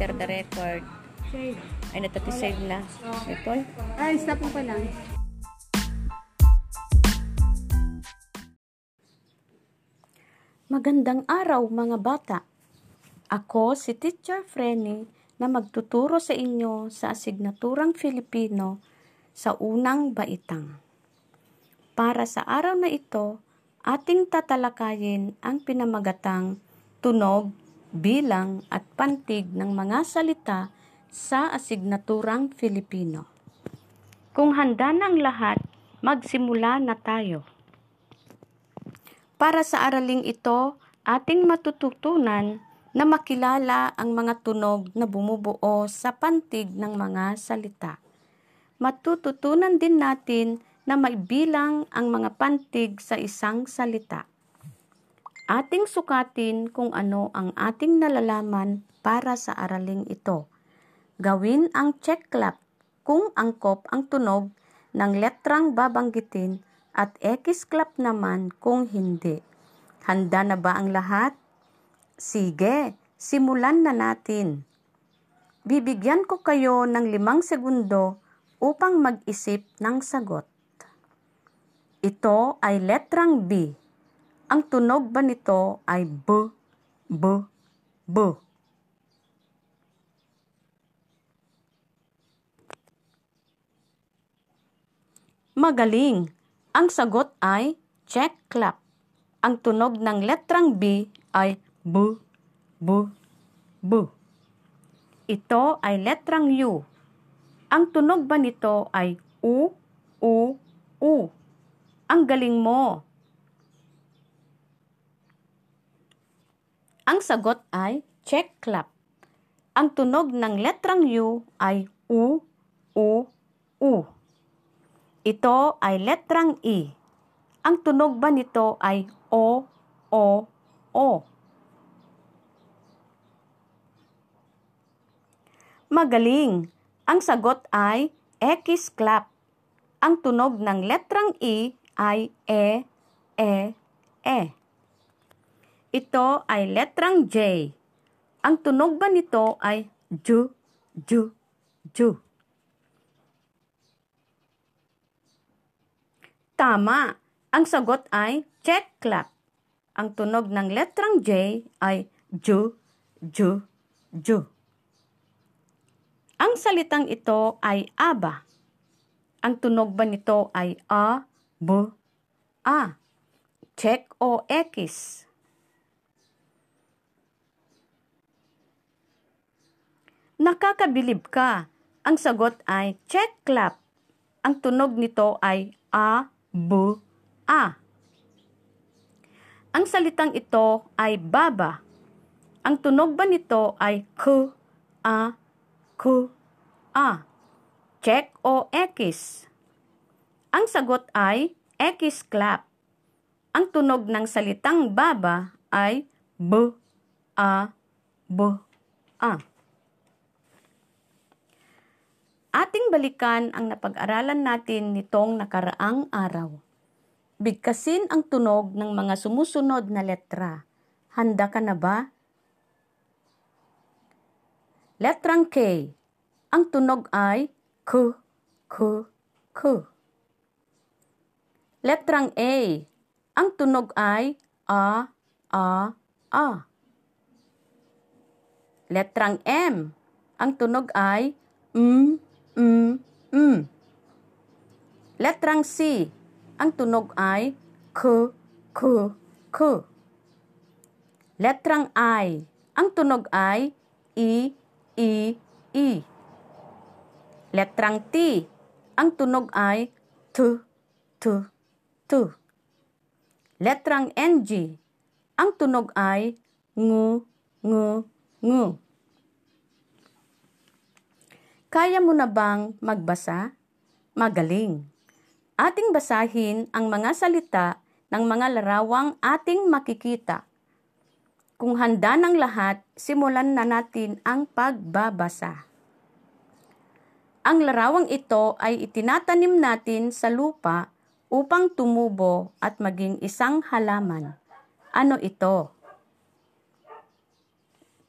Enter the record. Save. Ay, natati-save na. Ito. Ay, stop mo pa lang. Magandang araw mga bata. Ako si Teacher Frenny na magtuturo sa inyo sa asignaturang Filipino sa unang baitang. Para sa araw na ito, ating tatalakayin ang pinamagatang tunog, bilang at pantig ng mga salita sa asignaturang Filipino. Kung handa ang lahat, magsimula na tayo. Para sa araling ito, ating matututunan na makilala ang mga tunog na bumubuo sa pantig ng mga salita. Matututunan din natin na maibilang ang mga pantig sa isang salita. Ating sukatin kung ano ang ating nalalaman para sa araling ito. Gawin ang check clap kung angkop ang tunog ng letrang babanggitin at X-clap naman kung hindi. Handa na ba ang lahat? Sige, simulan na natin. Bibigyan ko kayo ng limang segundo upang mag-isip ng sagot. Ito ay letrang B. Ang tunog ba nito ay B, B, B. Magaling! Ang sagot ay check clap. Ang tunog ng letrang B ay bu, bu, bu. Ito ay letrang U. Ang tunog ba nito ay U, U, U. Ang galing mo. Ang sagot ay check clap. Ang tunog ng letrang U ay U, U, U. Ito ay letrang E. Ang tunog ba nito ay O, O, O? Magaling! Ang sagot ay X-clap. Ang tunog ng letrang E ay E, E, E. Ito ay letrang J. Ang tunog ba nito ay Ju, Ju, Ju? Tama. Ang sagot ay check clap. Ang tunog ng letrang J ay ju, ju, ju. Ang salitang ito ay aba. Ang tunog ba nito ay a, b, a. Check o X. Nakakabilib ka. Ang sagot ay check clap. Ang tunog nito ay a, bu, a. Ang salitang ito ay baba. Ang tunog ba nito ay k, a, k, a. Check o X. Ang sagot ay X clap. Ang tunog ng salitang baba ay b, a, b, a. Ating balikan ang napag-aralan natin nitong nakaraang araw. Bigkasin ang tunog ng mga sumusunod na letra. Handa ka na ba? Letrang K. Ang tunog ay K, K, K. Letrang A. Ang tunog ay A, A, A. Letrang M. Ang tunog ay M, mm, mm. Letrang C. Ang tunog ay k, k, k. Letrang I. Ang tunog ay i, i, i. Letrang T. Ang tunog ay t, t, t. Letrang NG. Ang tunog ay ngu, ngu, ngu. Kaya mo na bang magbasa? Magaling. Ating basahin ang mga salita ng mga larawang ating makikita. Kung handa ng lahat, simulan na natin ang pagbabasa. Ang larawang ito ay itinatanim natin sa lupa upang tumubo at maging isang halaman. Ano ito?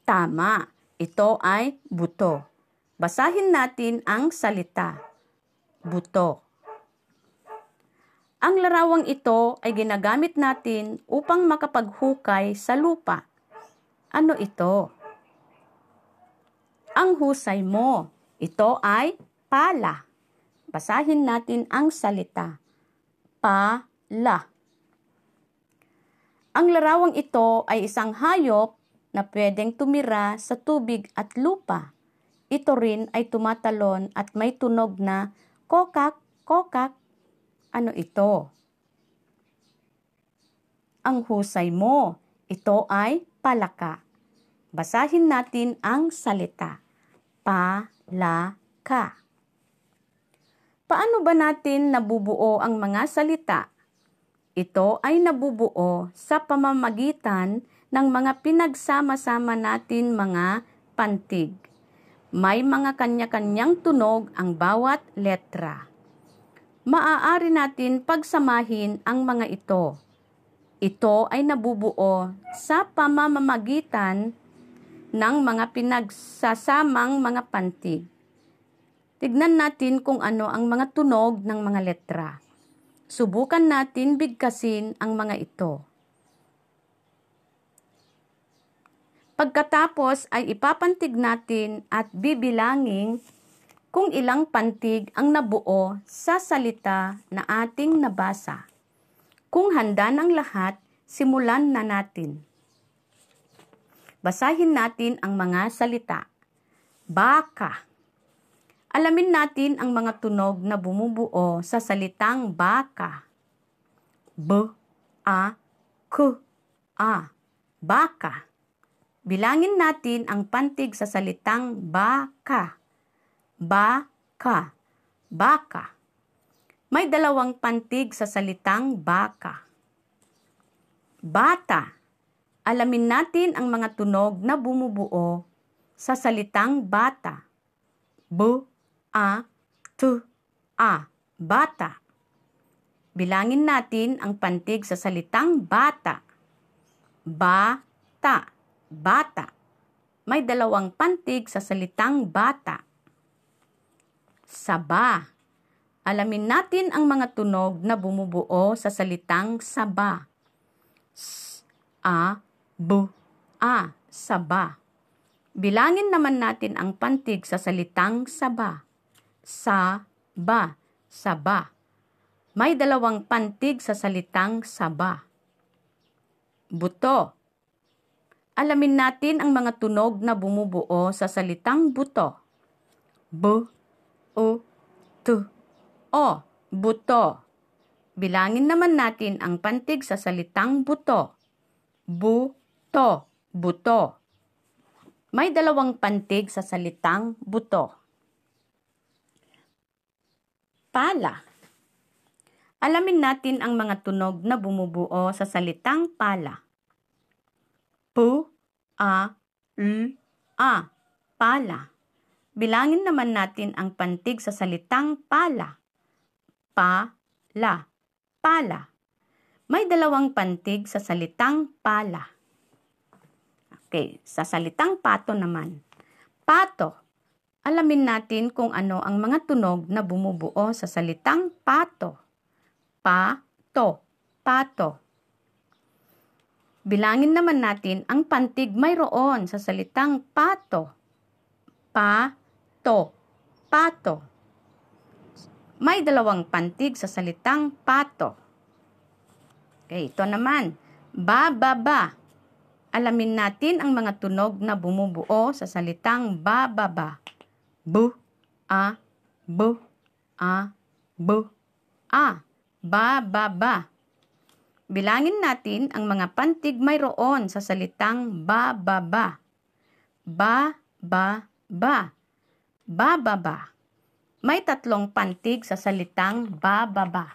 Tama, Ito ay buto. Basahin natin ang salita. Buto. Ang larawang ito ay ginagamit natin upang makapaghukay sa lupa. Ano ito? Ang husay mo. Ito ay pala. Basahin natin ang salita. Pala. Ang larawang ito ay isang hayop na pwedeng tumira sa tubig at lupa. Ito rin ay tumatalon at may tunog na kokak, kokak, ano ito? Ang husay mo. Ito ay palaka. Basahin natin ang salita. Palaka. Paano ba natin nabubuo ang mga salita? Ito ay nabubuo sa pamamagitan ng mga pinagsama-sama natin mga pantig. May mga kanya-kanyang tunog ang bawat letra maaari natin pagsamahin ang mga ito. Ito ay nabubuo sa pamamamagitan ng mga pinagsasamang mga pantig. Tignan natin kung ano ang mga tunog ng mga letra. Subukan natin bigkasin ang mga ito. Pagkatapos ay ipapantig natin at bibilangin kung ilang pantig ang nabuo sa salita na ating nabasa. Kung handa ng lahat, simulan na natin. Basahin natin ang mga salita. Baka. Alamin natin ang mga tunog na bumubuo sa salitang baka. B, A, K, A. Baka. Bilangin natin ang pantig sa salitang baka baka, baka. May dalawang pantig sa salitang baka. Bata. Alamin natin ang mga tunog na bumubuo sa salitang bata. Bu, a, tu, a, bata. Bilangin natin ang pantig sa salitang bata. Bata, bata. May dalawang pantig sa salitang bata saba. Alamin natin ang mga tunog na bumubuo sa salitang saba. S, a, b, a, saba. Bilangin naman natin ang pantig sa salitang saba. Sa, ba, saba. May dalawang pantig sa salitang saba. Buto. Alamin natin ang mga tunog na bumubuo sa salitang buto. B, o, tu, o, buto. Bilangin naman natin ang pantig sa salitang buto. Bu-to, buto. May dalawang pantig sa salitang buto. Pala. Alamin natin ang mga tunog na bumubuo sa salitang pala. Pu, a, l, a, pala. Bilangin naman natin ang pantig sa salitang pala. Pa, la, pala. May dalawang pantig sa salitang pala. Okay, sa salitang pato naman. Pato. Alamin natin kung ano ang mga tunog na bumubuo sa salitang pato. Pa-to, pato. Bilangin naman natin ang pantig mayroon sa salitang pato. Pa, to, pato. May dalawang pantig sa salitang pato. Okay, ito naman, bababa. Alamin natin ang mga tunog na bumubuo sa salitang bababa. Bu, a, bu, a, bu, a, bababa. Bilangin natin ang mga pantig mayroon sa salitang bababa. Ba, ba, ba bababa. May tatlong pantig sa salitang bababa.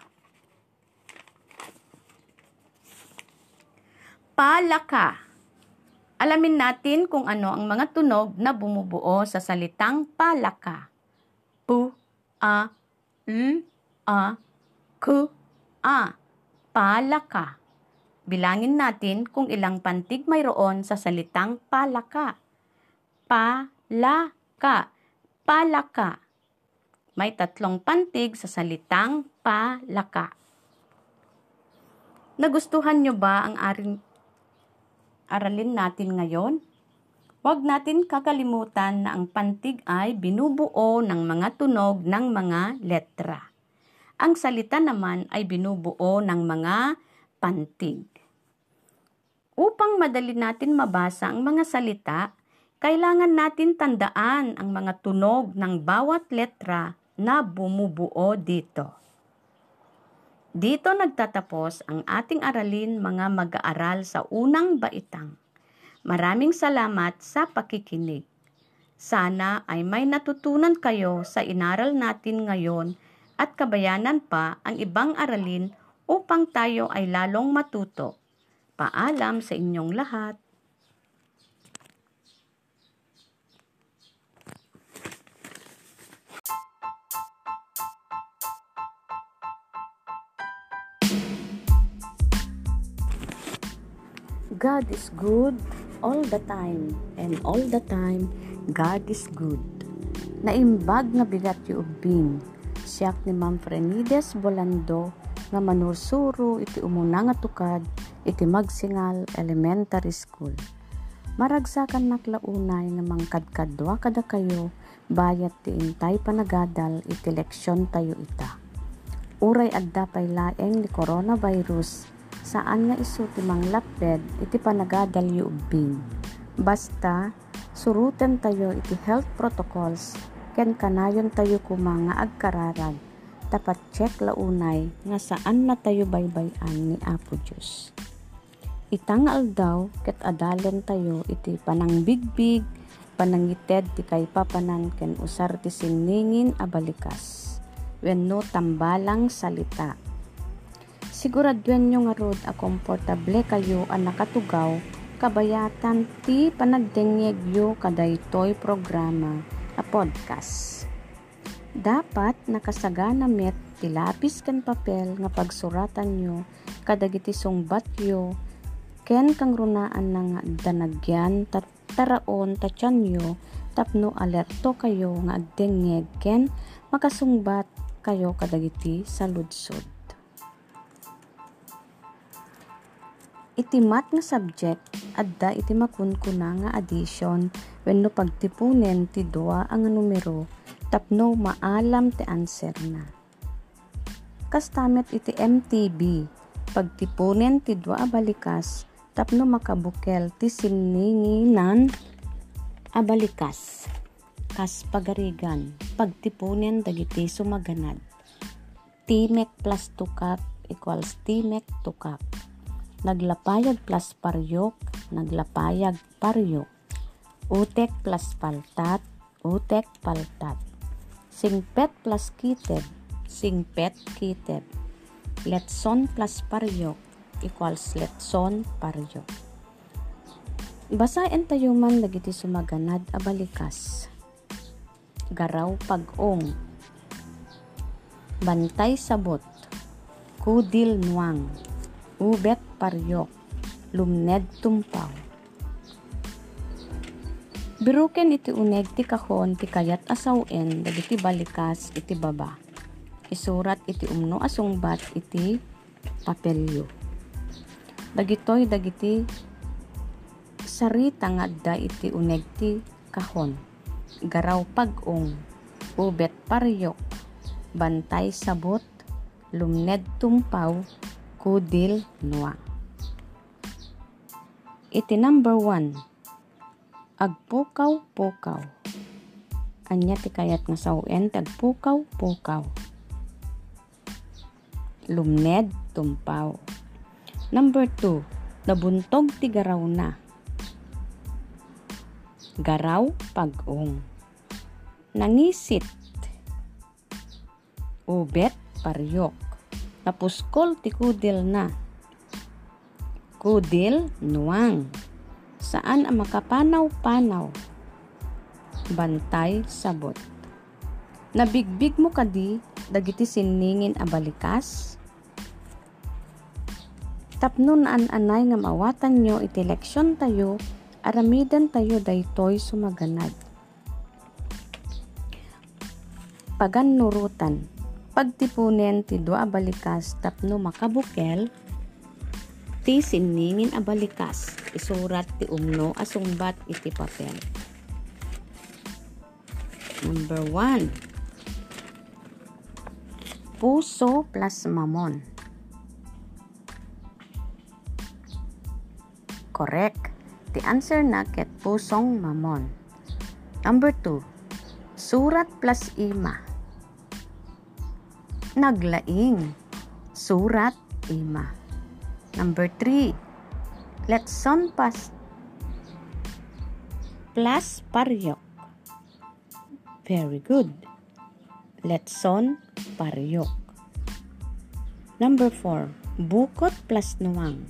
Palaka. Alamin natin kung ano ang mga tunog na bumubuo sa salitang palaka. Pu, a, l, a, ku, a. Palaka. Bilangin natin kung ilang pantig mayroon sa salitang palaka. palaka, palaka. May tatlong pantig sa salitang palaka. Nagustuhan nyo ba ang aring aralin natin ngayon? Huwag natin kakalimutan na ang pantig ay binubuo ng mga tunog ng mga letra. Ang salita naman ay binubuo ng mga pantig. Upang madali natin mabasa ang mga salita, kailangan natin tandaan ang mga tunog ng bawat letra na bumubuo dito. Dito nagtatapos ang ating aralin mga mag-aaral sa unang baitang. Maraming salamat sa pakikinig. Sana ay may natutunan kayo sa inaral natin ngayon at kabayanan pa ang ibang aralin upang tayo ay lalong matuto. Paalam sa inyong lahat. God is good all the time, and all the time, God is good. Naimbag nga bigat yu ubing, siyak ni Ma'am Frenides Bolando, nga manursuro iti umuna nga tukad, iti magsingal elementary school. Maragsakan naklaunay nga mangkadkadwa kada kayo, bayat ti intay panagadal iti leksyon tayo ita. Uray adda pay laeng ni coronavirus, saan nga iso ti manglaped iti panagadal yu ubing. Basta, suruten tayo iti health protocols ken kanayon tayo kuma nga agkararag dapat check launay nga saan na tayo baybayan ni Apo Diyos. Itangal daw ket adalen tayo iti panangbigbig panangited ti kay papanan ken usar ti siningin abalikas. Wenno tambalang salita. Siguraduhan nyo nga rod a komportable kayo a nakatugaw kabayatan ti panagdengeg yo kadaytoy programa a podcast. Dapat nakasagana met ti lapis ken papel nga pagsuratan nyo kadagiti sungbat yo ken kang runaan na nga danagyan tat taraon tatyan yo tapno alerto kayo nga agdengeg ken makasungbat kayo kadagiti saludsod. iti mat nga subject adda iti makunkuna nga addition wenno pagtipunen ti dua ang numero tapno maalam ti answer na. Kastamet iti MTB pagtipunen ti dua abalikas tapno makabukel ti sininginan abalikas kas pagarigan pagtipunen dagiti sumaganad. Timek plus tukak equals timek tukak Naglapayag plus paryok, naglapayag paryok. Utek plus paltat, utek paltat. Singpet plus kiteb, singpet kiteb. Letson plus paryok equals letson paryok. Basain tayo man dagiti sumaganad a balikas. Garaw pag-ong. Bantay sabot. Kudil nuang ubet paryok, lumned tumpaw. Biruken iti uneg ti kahon ti kayat asawen dagiti balikas iti baba. Isurat iti umno asungbat iti papelyo. Dagitoy dagiti sarita nga da iti uneg ti kahon. Garaw pag-ong, ubet paryok, bantay sabot, lumned tumpaw, Kudil Noa. Iti number one, agpukaw-pukaw. Anya ti kayat nga sawen tagpukaw-pukaw. Lumned tumpaw. Number two, nabuntog ti garaw na. Garaw pag-ong. Nangisit. Ubet paryok Napuskol ti kudil na. Kudil nuang. Saan ang makapanaw-panaw? Bantay sabot. Nabigbig mo kadi dagiti siningin a balikas? Tapno na an anay nga mawatan nyo iti leksyon tayo aramidan tayo daytoy sumaganad. Pagan nurutan, pagtipunen ti dua balikas tapno makabukel, ti siningin a balikas, isurat ti umno asungbat iti papel. Number 1. Puso plus mamon. Correct. The answer na ket pusong mamon. Number 2. Surat plus ima naglaing. Surat ima. Number 3. Letson pas plus paryok. Very good. Letson paryok. Number 4. Bukot plus nuang.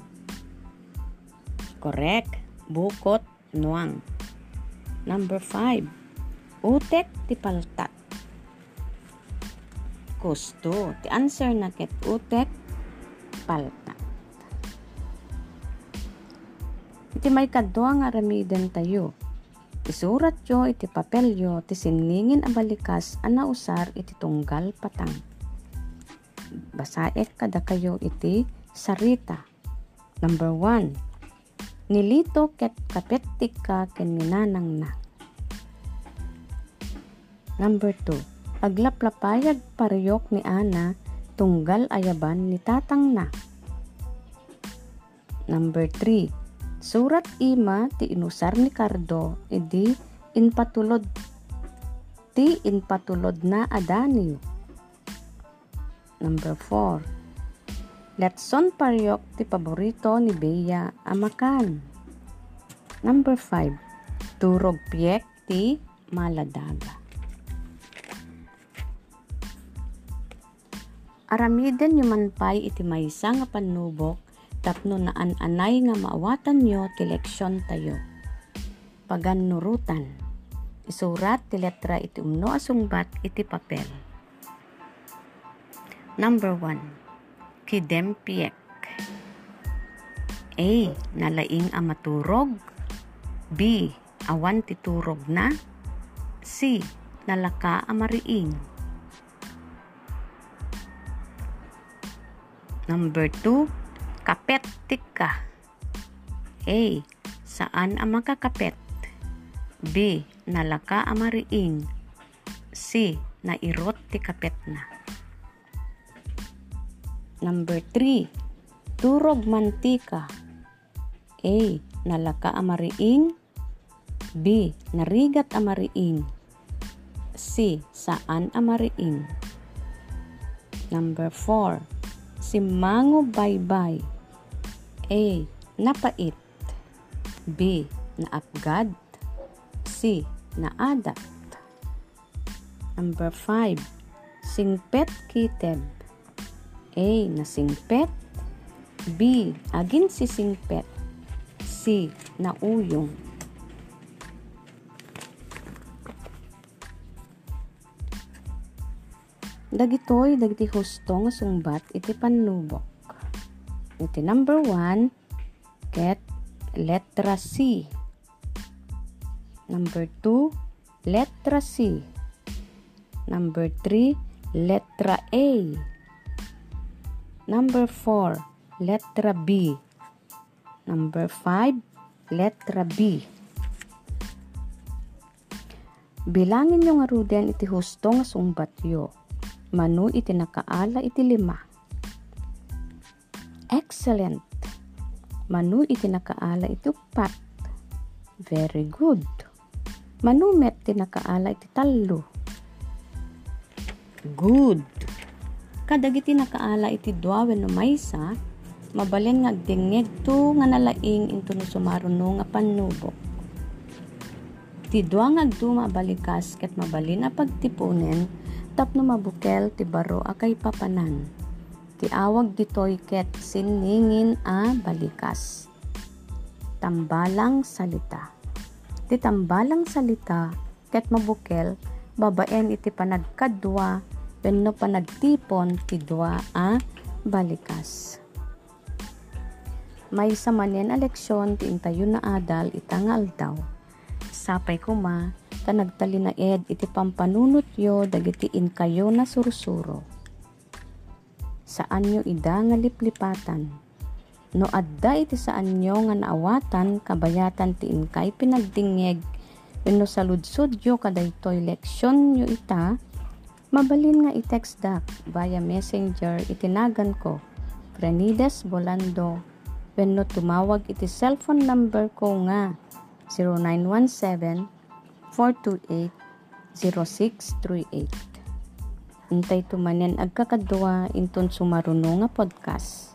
Correct. Bukot nuang. Number 5. Utek tipaltat gusto. The answer na ket utek palta. Iti may kadwa nga ramiden tayo. Isurat yo iti papel yo ti sinlingin a balikas ana usar iti tunggal patang. Basaek kada kayo iti sarita. Number 1. Nilito ket kapetik ka ken minanang na. Number 2 Aglaplapayag pariyok ni Ana, tunggal ayaban ni tatang na. Number 3. Surat ima ti inusar ni Cardo, idi inpatulod ti inpatulod na adaniyo. Number 4. Letson pariyok ti paborito ni Bea amakan. Number 5. Turog piyek ti maladaga. Aramiden yuman pay iti maysa nga panubok tapno naan anay nga maawatan nyo ti leksyon tayo. Pagannurutan. Isurat ti letra iti umno asungbat iti papel. Number 1. Kidempiek. A. Nalaing a maturog. B. Awan titurog na. C. Nalaka a mariing. Number 2, kapet ka. A. Saan ang makakapet? B. Nalaka amariing. C. Nairot ti kapet na. Number 3. Turog mantika. A. Nalaka amariing. B. Narigat amariing. C. Saan amariing. Number 4 si Mango Baybay. A. Napait. B. Naapgad. C. Naadat. Number 5. Singpet kiteb. A. Nasingpet. B. Agin si singpet. C. Nauyong. Dagitoy dagiti husto nga sungbat iti panubok. Iti number 1 ket letra C. Number 2 letra C. Number 3 letra A. Number 4 letra B. Number 5 letra B. Bilangin nyo nga ruden iti husto nga sungbat yo Manu iti nakaala iti lima. Excellent. Manu iti nakaala iti upat. Very good. Manu met iti nakaala iti talo. Good. Kadagiti nakaala iti dua wenno maysa, mabalin nga agdingeg to nga nalaing into no sumaruno nga panubok. Ti dua nga agduma balikas ket mabalin a pagtipunen tapno mabukel ti baro akay papanan. Ti awag ditoy ket siningin a balikas. Tambalang salita. Ti tambalang salita ket mabukel babaen iti panagkadwa wenno panagtipon ti dua a balikas. may sa manen eleksyon ti intayo na adal itangal daw. Sapay ko ma, ta nagtali na ed iti pampanunot yo dagiti in kayo na sursuro. Saan nyo ida nga liplipatan? No adda iti saan nyo nga naawatan kabayatan ti inkay pinagdingeg wenno saludsod yo kadaytoy leksyon nyo ita mabalin nga i-text dak via messenger itinagan ko Frenides Bolando wenno tumawag iti cellphone number ko nga 0917-428-0638. Intay tumanen agkakadwa inton sumaruno nga podcast.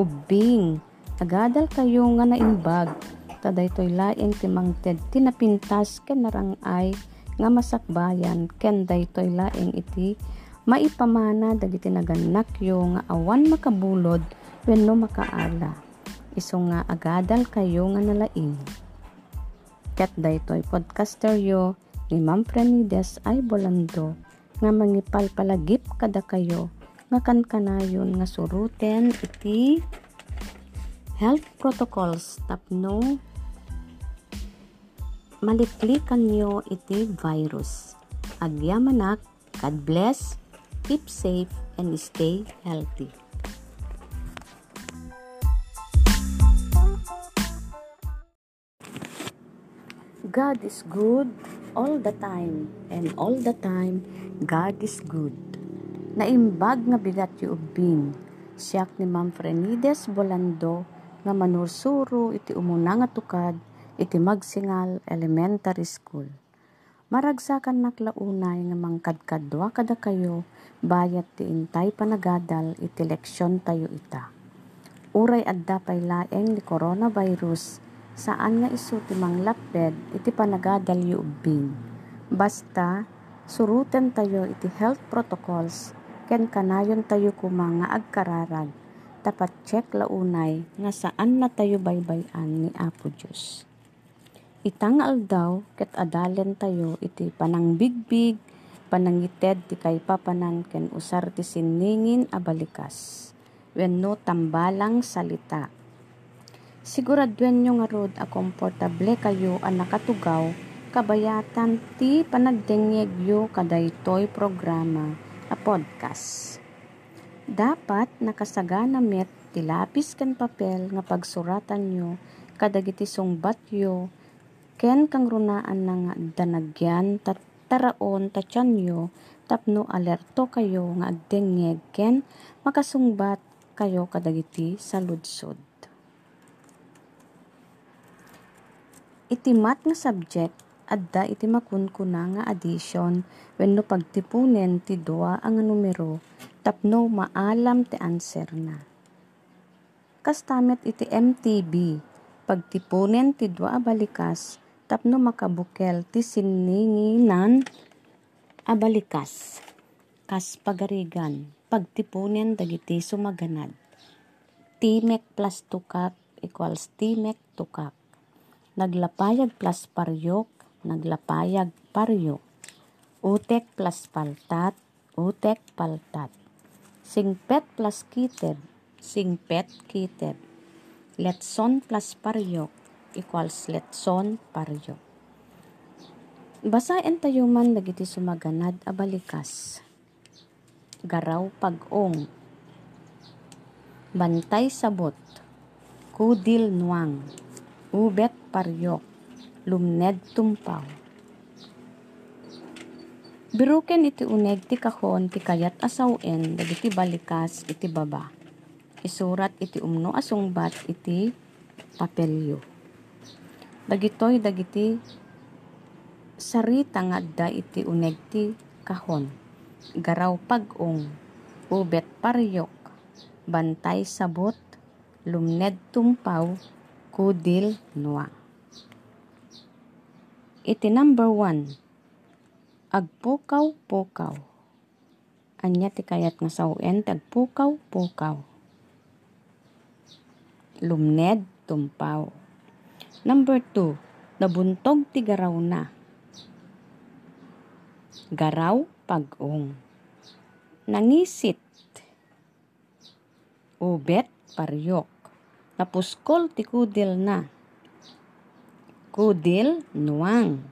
Ubing, agadal kayo nga naimbag, taday toy laing timangted tinapintas ken narangay nga masakbayan ken daytoy laing iti maipamana dagiti naganak yo nga awan makabulod wenno makaala. Iso nga agadal kayo nga nalaing. Ket daytoy podcaster yo ni Ma'am Frenides ay bolando nga mangipal palagip kada kayo nga kankanayon nga suruten iti health protocols tapno maliklikan nyo iti virus. Agyamanak, God bless, keep safe, and stay healthy. God is good all the time, and all the time, God is good. Naimbag nga bigat yu ubing, siyak ni Ma'am Frenides Bolando, nga manursuro iti umuna nga tukad, iti Magsingal Elementary School. Maragsakan naklaunay nga mangkadkadwa kada kayo, bayat ti intay panagadal iti leksyon tayo ita. Uray adda pay laeng ni coronavirus, saan nga isu ti manglaped iti panagadal yu ubing. Basta, suruten tayo iti health protocols ken kanayon tayo kuma nga agkararag tapat check launay nga saan na tayo baybayan ni Apo Diyos. Itangal daw ket adalen tayo iti panangbigbig panangited ti kay papanan ken usar ti siningin abalikas wenno tambalang salita Siguradwen nyo nga rod a komportable kayo a nakatugaw kabayatan ti panagdengeg yo kadaytoy programa a podcast. Dapat nakasagana met ti lapis ken papel nga pagsuratan nyo kadagiti sungbat yo ken kang runaan na nga danagyan tat taraon tatyan yo tapno alerto kayo nga agdengeg ken makasungbat kayo kadagiti saludsod. Iti mat nga subject adda iti makunkuna nga addition wenno pagtipunen ti dua ang numero tapno maalam ti answer na. Kastamet iti MTB pagtipunen ti dua abalikas tapno makabukel ti sininginan abalikas. Kas pagarigan pagtipunen dagiti sumaganad. Timek plus tukak equals timek tukak Naglapayag plus paryok, naglapayag paryok. Utek plus paltat, utek paltat. Singpet plus kiteb, singpet kiteb. Letson plus paryok equals letson paryok. Basaen tayo man dagiti sumaganad a balikas. Garaw pag-ong. Bantay sabot. Kudil nuang ubet paryok, lumned tumpaw. Biruken iti uneg ti kahon ti kayat asawen dagiti balikas iti baba. Isurat iti umno asungbat iti papelyo. Dagitoy dagiti sarita nga da iti uneg ti kahon. Garaw pag-ong, ubet paryok, bantay sabot, lumned tumpaw, Kudil Noa. Iti number one, agpukaw-pukaw. Anya ti kayat nga sawen agpukaw-pukaw. Lumned tumpaw. Number two, nabuntog ti garaw na. Garaw pag-ong. Nangisit. Ubet paryok Napuskol ti kudil na. Kudil, nuwang.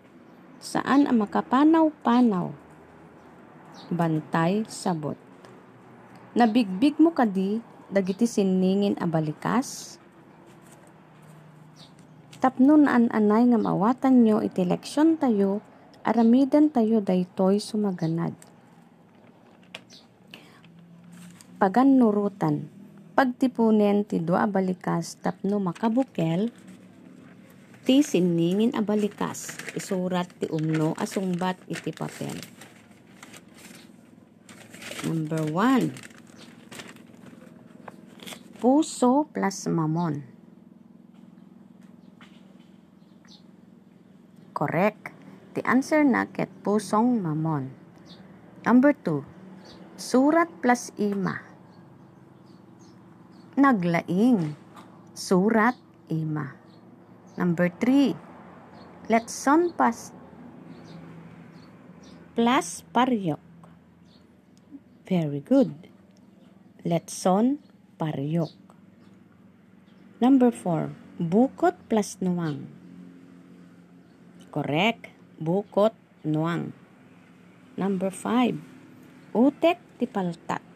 Saan ang makapanaw-panaw? Bantay, sabot. Nabigbig mo kadi, dagiti siningin a balikas? Tapno an anay nga mawatan nyo iti leksyon tayo, aramidan tayo daytoy sumaganad. Pagannurutan, pagtipunen ti dua balikas tapno makabukel, ti siningin a balikas, isurat ti umno asungbat iti papel. Number one, puso plus mamon. Correct. The answer na ket pusong mamon. Number 2. Surat plus ima. Naglaing. Surat ima. Number 3. Letson pas plus paryok. Very good. Letson paryok. Number 4. Bukot plus nuwang. Correct. Bukot nuwang. Number 5. Utek ti paltat.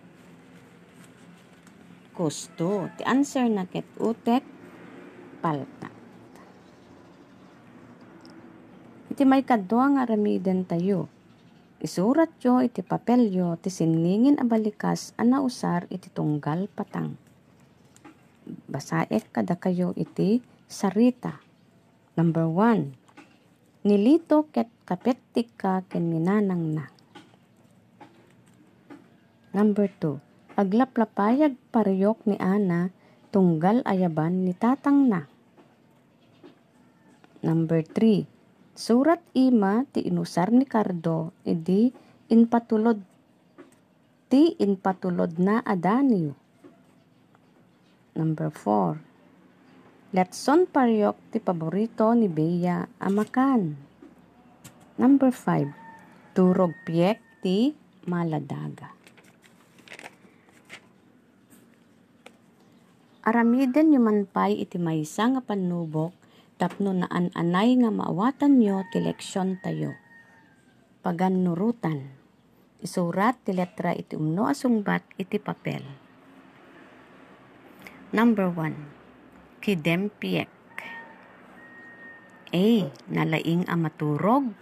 Gusto. Ti answer na ket utek paltat. Iti may kadwa nga ramiden tayo. Isurat yo iti papelyo ti siningin a balikas ana usar iti tunggal patang basaek kada kayo iti sarita. Number one, nilito ket kapetik ka ken minanang na. Number two, aglaplapayag pariyok ni Ana tunggal ayaban ni tatang na. Number three, surat ima ti inusar ni Cardo idi inpatulod ti inpatulod na adaniyo. Number 4. Letson paryok ti paborito ni Bea amakan. Number 5. Turog piyek ti maladaga. Aramiden yuman pay iti maysa nga panubok tapno na an-anay nga maawatan nyo ti leksyon tayo. Pagannurutan. Isurat ti letra iti umno asungbat iti papel. Number 1. Kidempiek. A. Nalaing amaturog.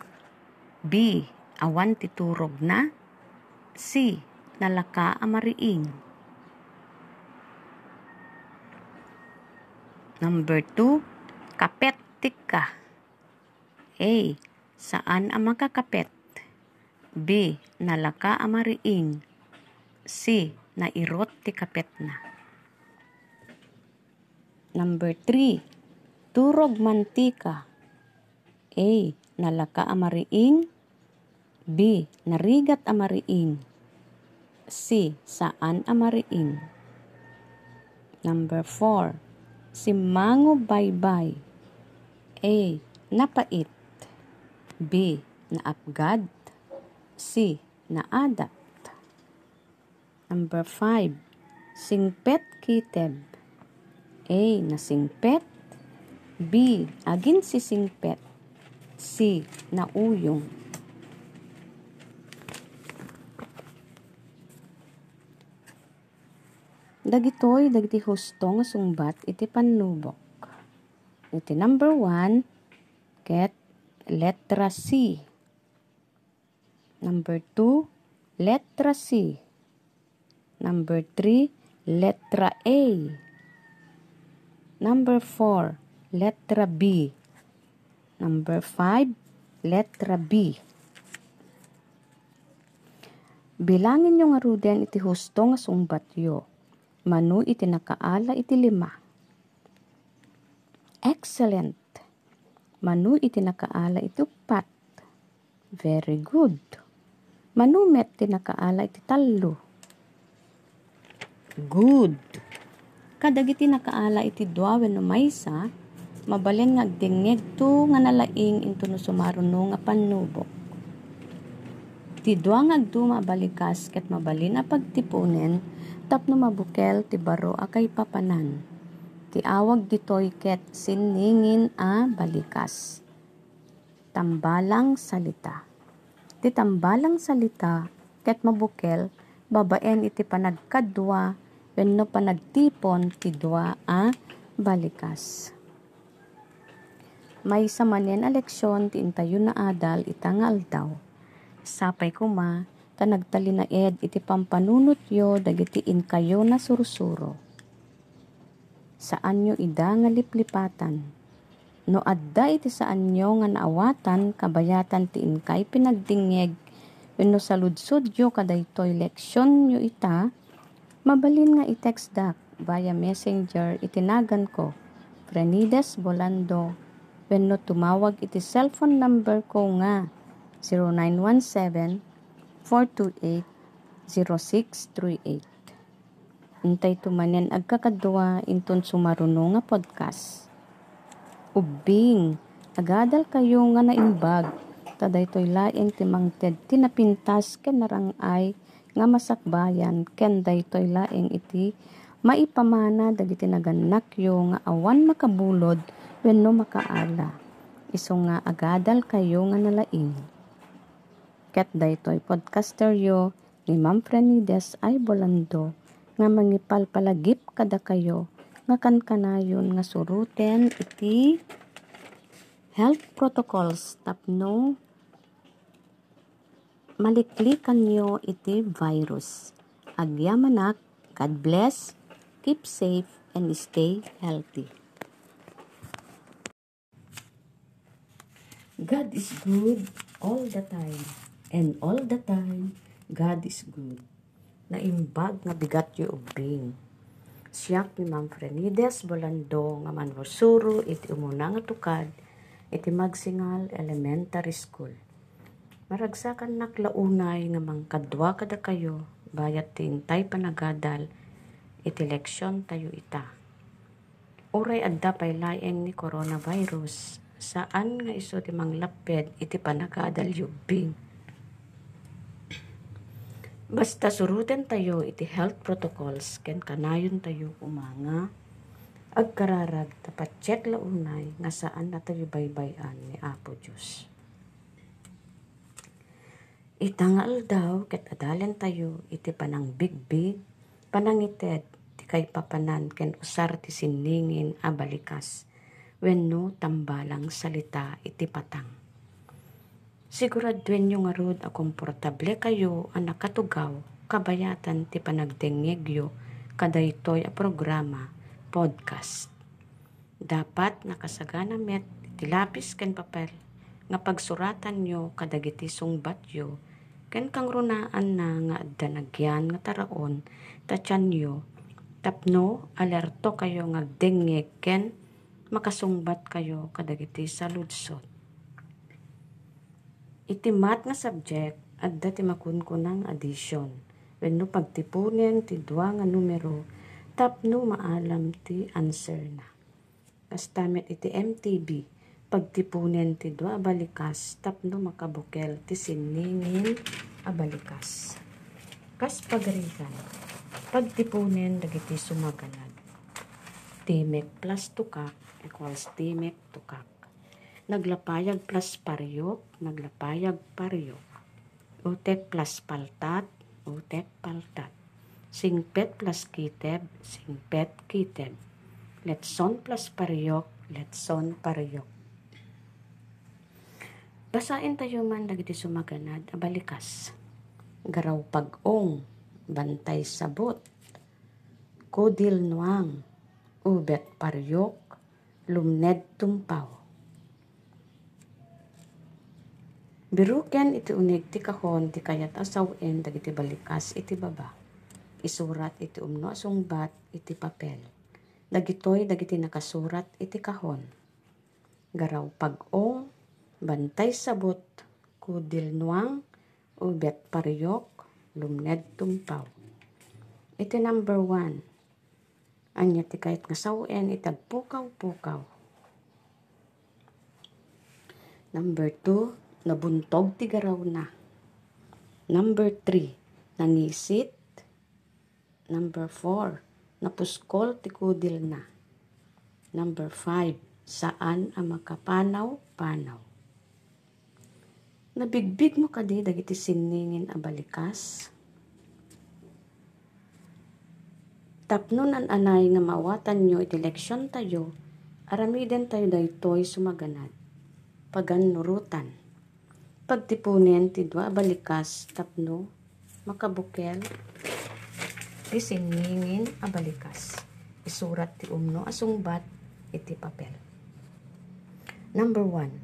B. Awan titurog na. C. Nalaka amariing. Number 2. Kapet tika. A. Saan ang makakapet? B. Nalaka amariing. C. Nairot ti kapet na. Number 3. Turog mantika. A. Nalaka amariing. B. Narigat amariing. C. Saan amariing. Number 4. Simango baybay. A. Napait. B. Naapgad. C. Naadat. Number 5. Singpet kiteb. A. Nasingpet B. Agin si singpet C. Nauyong Dagitoy dagiti husto nga sungbat iti panlubok. Iti number 1 ket letra C. Number 2 letra C. Number 3 letra A. Number 4, letra B. Number 5, letra B. Bilangin yung aruden iti husto nga sungbat yo. Manu iti nakaala iti lima. Excellent. Manu iti nakaala iti upat. Very good. Manu met iti nakaala iti talo. Good kadagiti nakaala iti duawen no maysa, mabalin nga agdingeg to nga nalaing into no sumaruno nga panubok. Ti dua nga agduma balikas ket mabalin a pagtipunen tapno mabukel ti baro akay papanan. Iti awag ditoy ket siningin a balikas. Tambalang salita. Ti tambalang salita ket mabukel babaen iti panagkadwa wenno panagtipon ti dua a balikas. May sa manen eleksyon ti intayo na adal itangal daw. Sapay kuma, ta nagtalinaed iti pampanunot yo dagiti kayo na sursuro. Saan nyo ida nga liplipatan. No adda iti saan nyo nga naawatan kabayatan ti inkay pinagdingeg. Wenno sa ludsod yo kadaytoy leksyon nyo ita, mabalin nga i-text dak via messenger itinagan ko Frenides Bolando. Wenno tumawag iti cellphone number ko nga 0917 428 0638 Untay tumanen agkakadwa inton sumaruno nga podcast. Ubing, agadal kayo nga naimbag, taday toy laing timangted tinapintas ken narangay nga masakbayan ken daytoy laing iti maipamana dagiti naganak yo nga awan makabulod wenno makaala. Iso nga agadal kayo nga nalaing. Ket daytoy podcaster yo ni Ma'am Frenides ay Bolando nga mangipalpalagip kada kayo nga kankanayon nga suruten iti health protocols tapno maliklikan nyo iti virus. Agyamanak, God bless, keep safe, and stay healthy. God is good all the time. And all the time, God is good na imbag nga bigat yu ubing. Siyak ni Ma'am Frenides Bolando nga manrosuro iti umuna nga tukad iti Magsingal Elementary School. Maragsakan naklaunay nga mangkadwa kada kayo bayat tintay panagadal iti leksyon tayo ita. Uray adda pay laeng ni coronavirus saan nga iso ti manglaped iti panagadal yubing Basta suruten tayo iti health protocols ken kanayon tayo umanga. Agkararag tapat check launay nga saan na tayo baybayan ni Apo Diyos. Itangal daw ket adalen tayo iti panang bigbig panangited ti kay papanan ken usar ti siningin a balikas wenno tambalang salita iti patang Siguradwen nyo nga rod a komportable kayo ang nakatugaw, kabayatan ti panagdengegyo, kadaytoy a programa, podcast. Dapat nakasagana met ti lapis ken papel, nga pagsuratan nyo kadagiti sungbat yo, ken kang runaan na nga adda nagyan nga taraon, tatyan nyo, tapno alerto kayo nga dengeg ken makasungbat kayo kadagiti sa ludsot Iti mat nga subject, adda ti makunkunang addition. Wenno pagtipunen ti dua nga numero, tapno maalam ti answer na. Kastamet iti MTB, pagtipunen ti dua balikas, tapno makabukel ti siningin abalikas. Kas pagarikan, pagtipunen dagiti sumaganad. Timek plus tukak equals timek tukak naglapayag plus paryok, naglapayag paryok. Utek plus paltat, utek paltat. Singpet plus kiteb, singpet kiteb. Letson plus paryok, letson paryok. Basain tayo man dagiti sumaganad abalikas. Garaw pag-ong, bantay sabot. Kudil nuang, ubet paryok, lumned tumpaw Biruken iti unig ti kahon ti kayat asawen dagiti balikas iti baba. Isurat iti umno sungbat iti papel. Dagitoy dagiti nakasurat iti kahon. Garaw pag-ong, bantay sabot, kudil nuang, ubet pariyok, lumned tumpaw. Iti number one. Anya ti kayat nga sawen itagpukaw-pukaw. Number two, nabuntog ti garaw na. Number 3, nangisit. Number 4, napuskol ti kudil na. Number 5. Saan ang makapanaw-panaw? Nabigbig mo kadi dagiti siningin a balikas. Tapnon an anay nga mawatan nyo iti leksyon tayo, aramiden tayo daytoy sumaganad. Pagan nurutan. Pagtipunen ti dua balikas tapno makabukel ti siningin a balikas. Isurat ti umno asungbat iti papel. Number one,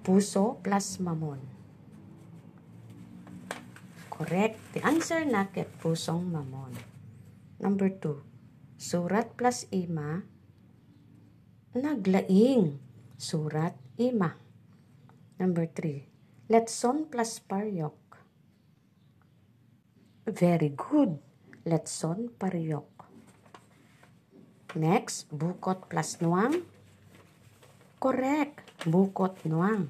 puso plus mamon. Correct. The answer na ket pusong mamon. Number two, surat plus ima, naglaing. Surat ima. Number three, letson plus paryok. Very good. Letson paryok. Next, bukot plus nuang. Correct. Bukot nuang.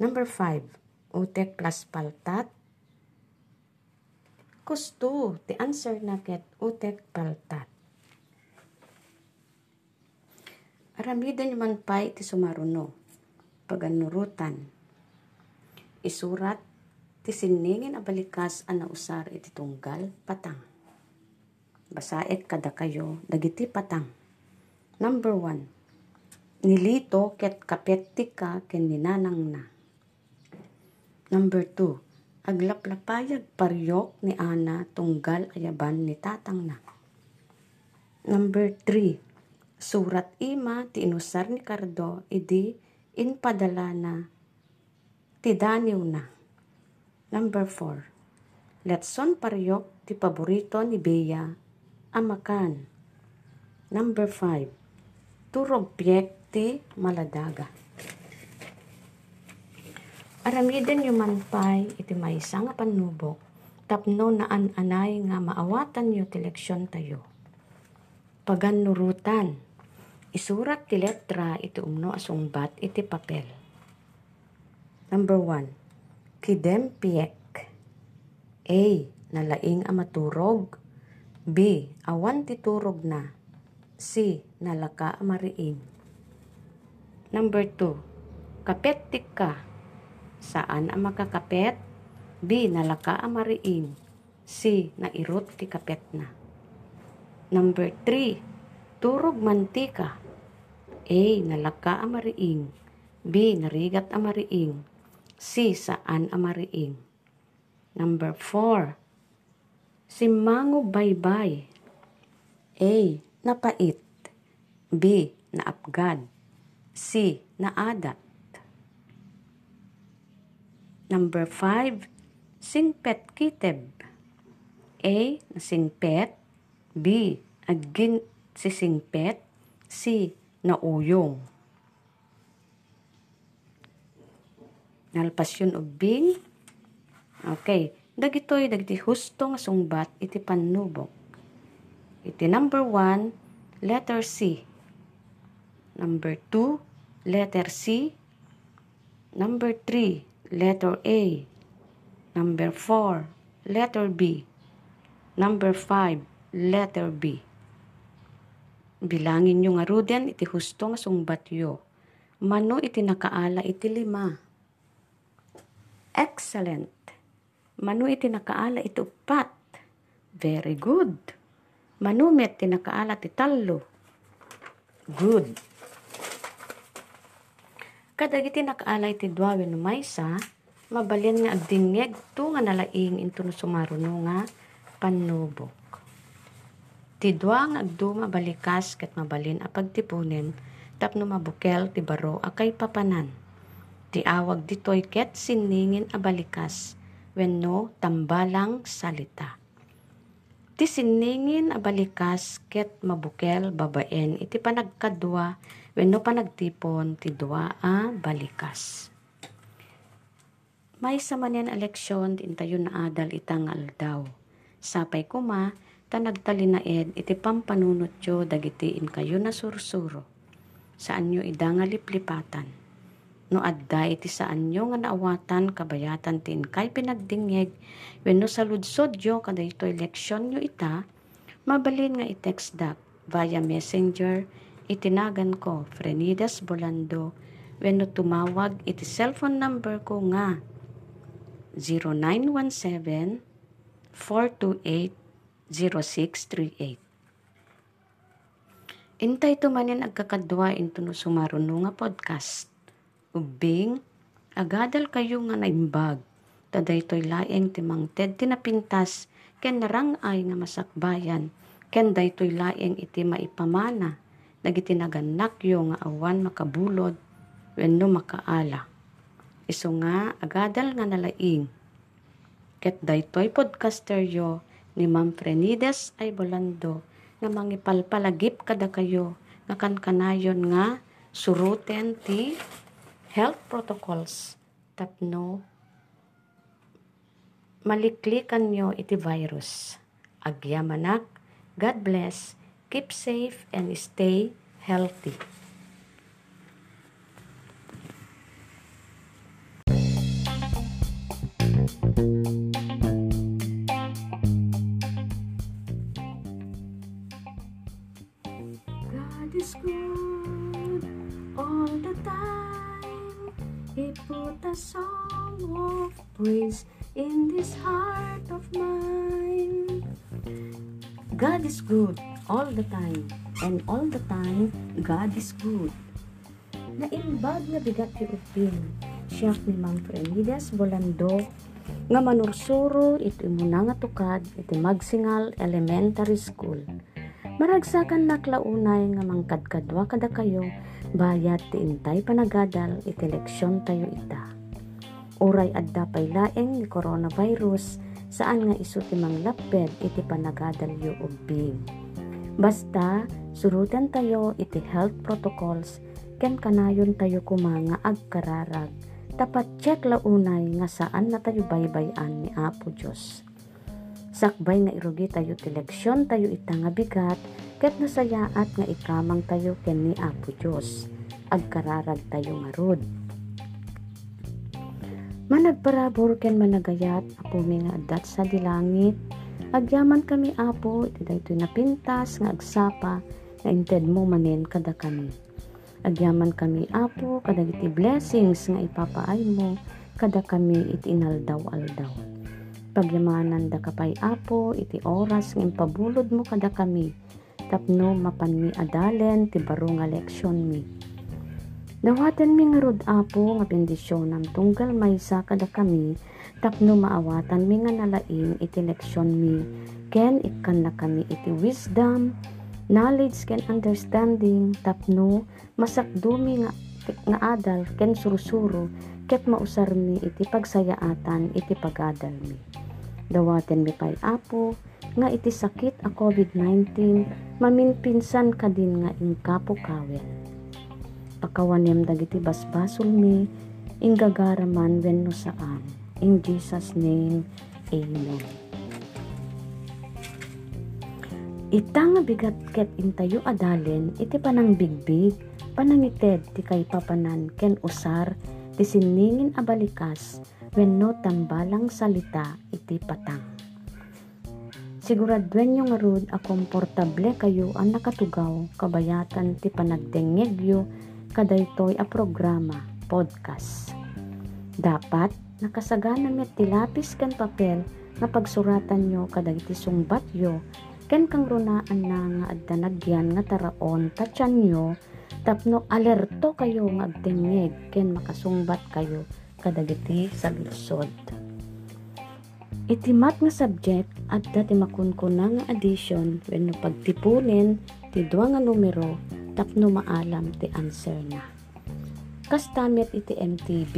Number 5, utek plus paltat. Kusto. The answer na ket utek paltat. Aramidan man pay ti sumaruno. Paganurutan. Isurat ti siningin a balikas a nausar iti tunggal patang. Basaet kada kayo, dagiti patang. Number one, nilito ket kapetti ka ken ninanang na. Number two, aglaplapayag paryok ni Ana tunggal ayaban ni tatang na. Number three, surat ima ti inusar ni Cardo idi inpadala na ti daniw na. Number four, letson paryok ti paborito ni Bea amakan. Number 5. Turog piyekti maladaga. Aramiden yung manpay iti maysa nga panubok tapno na an-anay nga maawatan yu ti leksyon tayo. Paganurutan. Isurat ti letra iti umno asungbat iti papel. Number 1. Kidem piek. A. Nalaing amaturog B. Awan titurog na. C. Nalaka amariin. Number 2. Kapet ka. Saan ang makakapet? B. Nalaka amariin. C. Nairot ti kapet na. Number 3. Turog mantika. A. Nalaka amariing. B. Narigat amariing. C. Saan amariing. Number 4 Si Mango Baybay. A. Napait. B. Naapgad. C. Naadat. Number 5. Singpet kiteb. A. Nasingpet. B. Agin si singpet. C. Nauyong. Nalpasyon ubing. Okay. Dagitoy dagiti husto nga sungbat iti panubok. Iti number 1, letter C. Number 2, letter C. Number 3, letter A. Number 4, letter B. Number 5, letter B. Bilangin nyo nga ruden iti husto nga sungbat yo. Mano iti nakaala iti lima. Excellent. Manu iti nakaala iti upat. Very good. Manu met iti nakaala iti talo. Good. Kadag iti nakaala iti duwawe no maysa, mabalyan nga agdingeg to nga nalaing into no sumaruno nga panubok. Ti duwa nga agduma balikas ket mabalin a pagtipunen tapno mabukel ti baro akay papanan. Ti awag ditoy ket siningin a balikas wenno tambalang salita. Ti siningin abalikas ket mabukel babaen iti panagkadwa wenno panagtipon ti dua a balikas. May sa manen eleksyon intayo na adal itang aldaw. Sapay kuma, ta nagtalinaed iti pampanunot yo dagiti in kayo na sursuro. Saan nyo idangaliplipatan no adda iti saan nyo nga naawatan kabayatan tin kay pinagdingeg. Wenno sa ludsod yo kada ito eleksyon nyo ita mabalin nga i-text dak via messenger itinagan ko Frenidas Bolando. Wenno tumawag iti cellphone number ko nga 0917 428 0638 Intay to manin agkakadwa into no sumaruno nga podcast. Ubing, agadal kayo nga naimbag. Taday to'y laeng timang ted tinapintas, ken narangay nga masakbayan, ken day to'y laeng iti maipamana, dagiti naganakyo nga awan makabulod, wenno makaala. Iso nga, agadal nga nalaing. Ket daytoy podcaster yo ni Ma'am Frenides ay bolando nga mangipalpalagip kada kayo nga kankanayon nga suruten ti health protocols tapno maliklikan nyo iti virus. Agyamanak, God bless, keep safe and stay healthy. God He put a song of praise in this heart of mine. God is good all the time. And all the time, God is good. Naimbag na bigat ti upin. Siya ni Ma'am Frenides Bolando nga manursuro iti muna nga tukad iti Magsingal Elementary School. Maragsakan naklaunay nga mangkadkadwa kada kayo bayat ti intay panagadal iti leksyon tayo ita. Uray adda pay laeng ni coronavirus saan nga isu ti manglaped iti panagadal yu ubing. Basta surutan tayo iti health protocols ken kanayon tayo kumanga agkararag tapat check launay nga saan na tayo baybayan ni Apo Diyos sakbay nga irugi tayo ti leksyon tayo ita nga bigat ket nasayaat nga ikamang tayo ken ni Apo Dios agkararag tayo nga rod. Managparabor ken managayat apo mi nga adat sa dilangit. Agyaman kami apo daytoy napintas nga agsapa nga inted mo manen kada kami. Agyaman kami apo kada iti blessings nga ipapaay mo kada kami iti inaldaw-aldaw pagyamanan da kapay apo iti oras ng pabulod mo kada kami tapno mapan mi adalen ti baro nga leksyon mi. Dawatan mi nga apo nga bendisyonan tunggal maysa kada kami tapno maawatan mi nga nalaing iti leksyon mi. Ken ikkan na kami iti wisdom knowledge ken understanding tapno masakdumi nga nga adal ken sursuro ket mausar mi iti pagsayaatan iti pagadal mi. Dawaten mi pay apo nga iti sakit a COVID-19 maminpinsan kadin nga ingkapo kawen pakawanem dagiti basbasol mi inggagaraman wenno saan. In Jesus name amen. Ita nga bigat ket intayo adalen iti panang bigbig panangited ti kay papanan ken usar ti siningin a balikas wenno tambalang salita iti patang. Siguradwen nyo nga rod a komportable kayo ang nakatugaw kabayatan ti panagdengegyo kadaytoy a programa, podcast. Dapat nakasagana met ti lapis ken papel nga pagsuratan nyo kadagiti sungbat yo ken kang runaan na nga adda nagyan nga taraon tatyan nyo tapno alerto kayo nga agdengeg ken makasungbat kayo kadagiti sa lusod. Itimat nga subject at dati makunkuna nga addition wenno pagtipunin ti dua nga numero tapno maalam ti answer na. Kastamit iti MTB.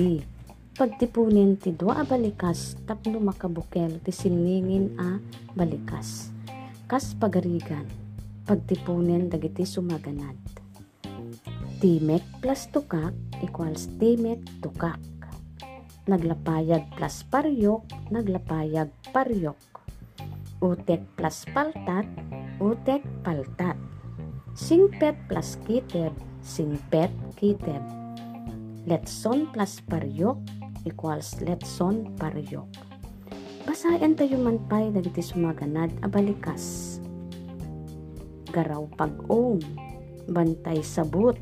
Pagtipunin ti dua a balikas tapno makabukel ti siningin a balikas. Kas pagarigan. Pagtipunin dagiti sumaganad. Timek plus tukak equals timek tukak naglapayag plus paryok, naglapayag paryok. Utek plus paltat, utek paltat. Singpet plus kiteb, singpet kiteb. Letson plus paryok equals letson paryok. Basayan tayo man pay dagiti sumaganad a balikas. Garaw pag-ong, bantay sabut,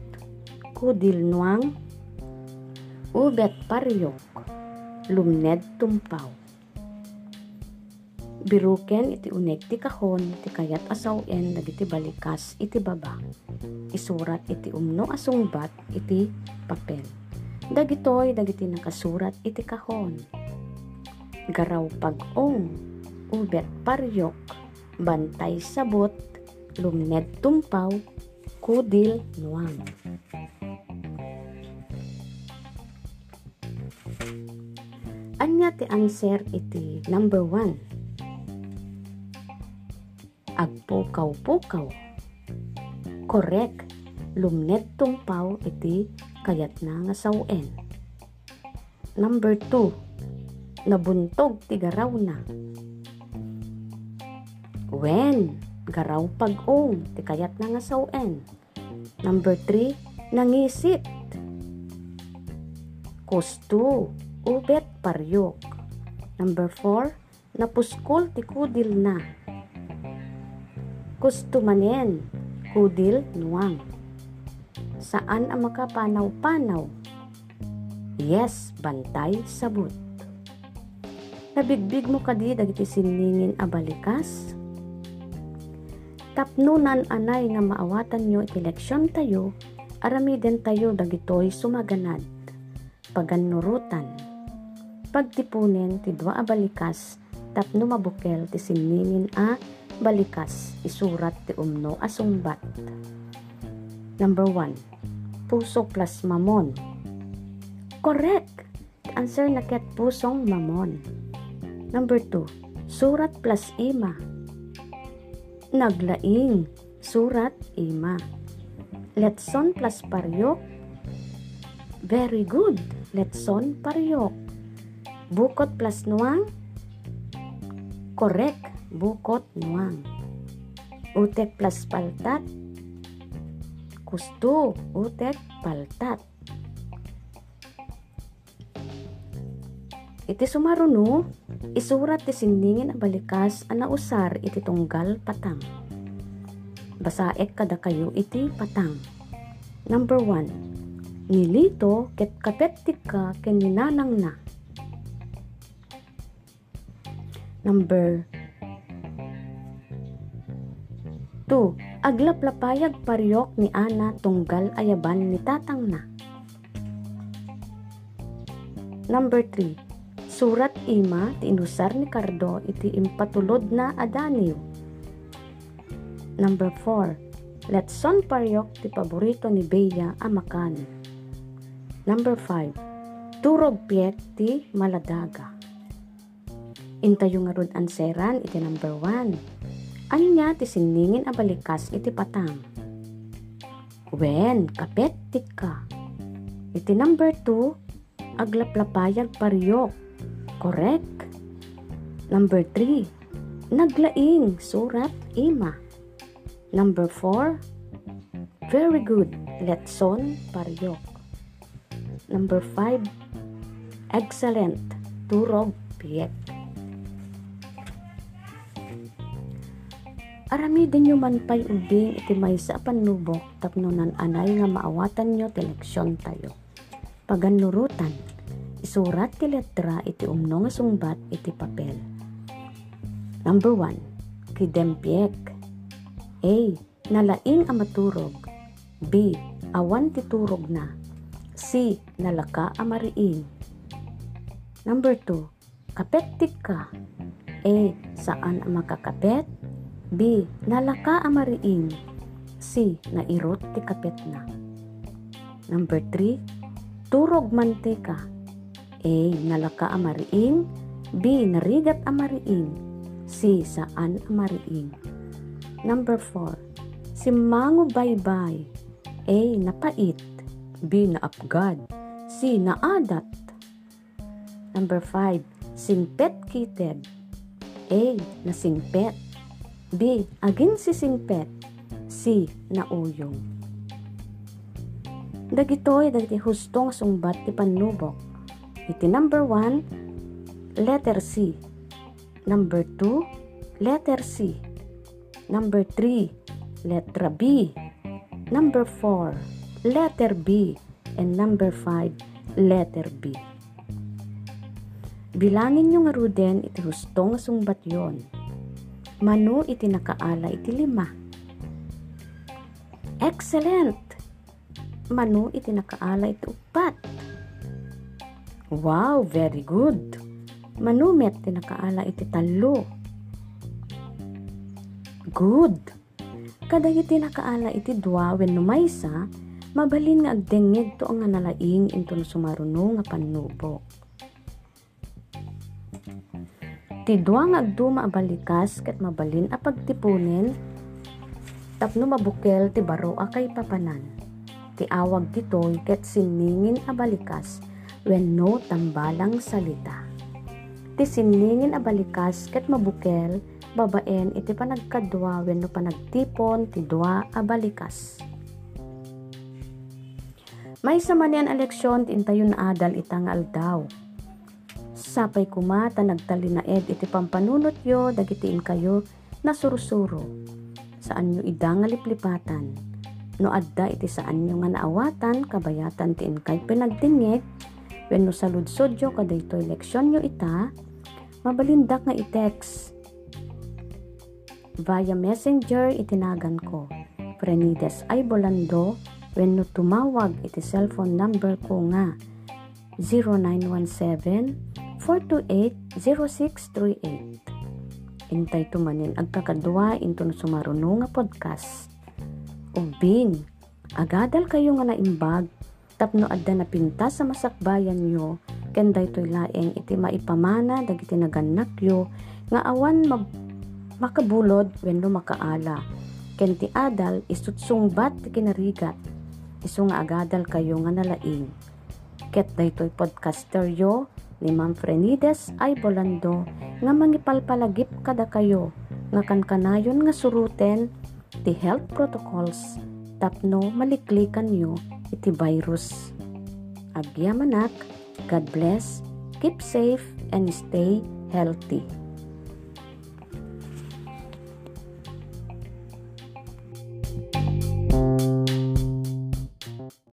kudil nuang, ubet paryok, lumned tumpaw. Biruken iti unek ti kahon, ti kayat asawen, dagiti balikas iti baba. Isurat iti umno asungbat iti papel. Dagitoy dagiti nakasurat iti kahon. Garaw pag-ong, ubet paryok, bantay sabot, lumned tumpaw, kudil nuang. Anya ti answer iti number one. Agpukaw-pukaw. Correct. Lumnet tumpaw iti kayat na nga sawen. Number two. Nabuntog ti garaw na. When garaw pag-ong ti kayat na nga sawen. Number three. Nangisit. Kusto ubet paryok. Number 4, napuskol ti kudil na. Kustumanen, kudil nuang. Saan ang makapanaw-panaw? Yes, bantay sabut. Nabigbig mo kadi dagiti siningin a balikas? Tapnunan anay nga maawatan nyo iti leksyon tayo, aramiden tayo dagitoy sumaganad. Paganurutan. Pagtipunen ti dua a balikas, tapno mabukel ti siningin a balikas, isurat ti umno asungbat. Number 1. Puso plus mamon. Correct! Answer na ket pusong mamon. Number 2. Surat plus ima. Naglaing. Surat ima. Letson plus paryok. Very good. Letson paryok. Bukot plus nuang. Correct. Bukot nuang. Utek plus paltat. Kusto. Utek paltat. Iti sumaruno, isurat ti sindingin a balikas a nausar iti tunggal patang. Basaek kada kayo iti patang. Number 1. Nilito ket kapetik ka ken ninanang na. Number 2. Aglaplapayag paryok ni Ana tunggal ayaban ni tatang na. Number 3 Surat ima ti inusar ni Cardo iti impatulod na adaniw. Number 4. Letson paryok ti paborito ni Bea amakan. Number 5. Turog piek ti maladaga. Intayo nga rod anseran iti number 1. Anya ti siningin a balikas iti patang. Wen, kapet ka. Iti number 2, aglaplapayag paryok Correct. Number 3. Naglaing surat ima. Number 4. Very good. Letson paryok. Number 5. Excellent. Turog piyek. Arami din nyo man pa'y ubing iti may sa panubok tapno anay nga maawatan nyo teleksyon tayo. Paganurutan Isurat ti letra iti umno nga sungbat iti papel. Number 1. Kidempiek. A. Nalaing a maturog. B. Awan ti turog na. C. Nalaka a mariin. Number 2. Kapettik ka. A. Saan ang makakapet? B. Nalaka a mariin. C. Nairot ti kapet na. Number 3. Turog mantika. A. Nalaka amariing B. Narigat amariing C. Saan amariing Number 4. Simango baybay A. Napait B. Naapgad C. Naadat Number 5. Singpet kited A. Nasingpet B. Agin si singpet C. Nauyong Dagitoy dagiti hustong sungbat ti panubok Iti number 1, letter C. Number 2, letter C. Number 3, letra B. number 4, letter B, and number 5, letter B. Bilangin nyo nga ruden iti husto nga sungbat yon. Mano iti nakaala iti lima. Excellent! Mano iti nakaala iti upat. Wow, very good! Mano met iti nakaala iti talo. Good! Kadag iti nakaala iti dua when numaysa, mabalin nga agdengeg to ang nalaing into sumaruno nga panubo. Ti dua nga agduma abalikas ket mabalin a pagtipunin tapno mabukel ti baro a kay papanan. Ti awag ditoy ket siningin abalikas when no tambalang salita. Ti siningin abalikas ket mabukel babaen iti panagkadwa when no panagtipon ti dua abalikas. May samanian eleksyon ti intayon adal itang aldaw Sapay kumata nagtalinaed iti pampanunot yo dagitiin kayo na surusuro. Saan nyo ida nga liplipatan. No adda iti saan nyo nga naawatan kabayatan tiin kay pinagdingeg when no saludsod yo kadayto eleksyon nyo ita mabalindak nga i-text via messenger itinagan ko Prenides ay bolando when no tumawag iti cellphone number ko nga 0917 428-0638. Intay tumanin agkakadwa into no sumaruno nga podcast. Ubing, agadal kayo nga naimbag, tapno adda na pinta sa masakbayan nyo, ken daytoy laeng iti maipamana dagiti naganak yo, nga awan mab makabulod wenno makaala. Ken ti adal isutsungbat ti kinarigat, iso nga agadal kayo nga nalaing. Ket daytoy podcaster yo, ni Ma'am Frenides ay bolando nga mangipalpalagip kada kayo nga kankanayon nga suruten ti health protocols tapno maliklikan nyo iti virus. Agyamanak, God bless, keep safe, and stay healthy.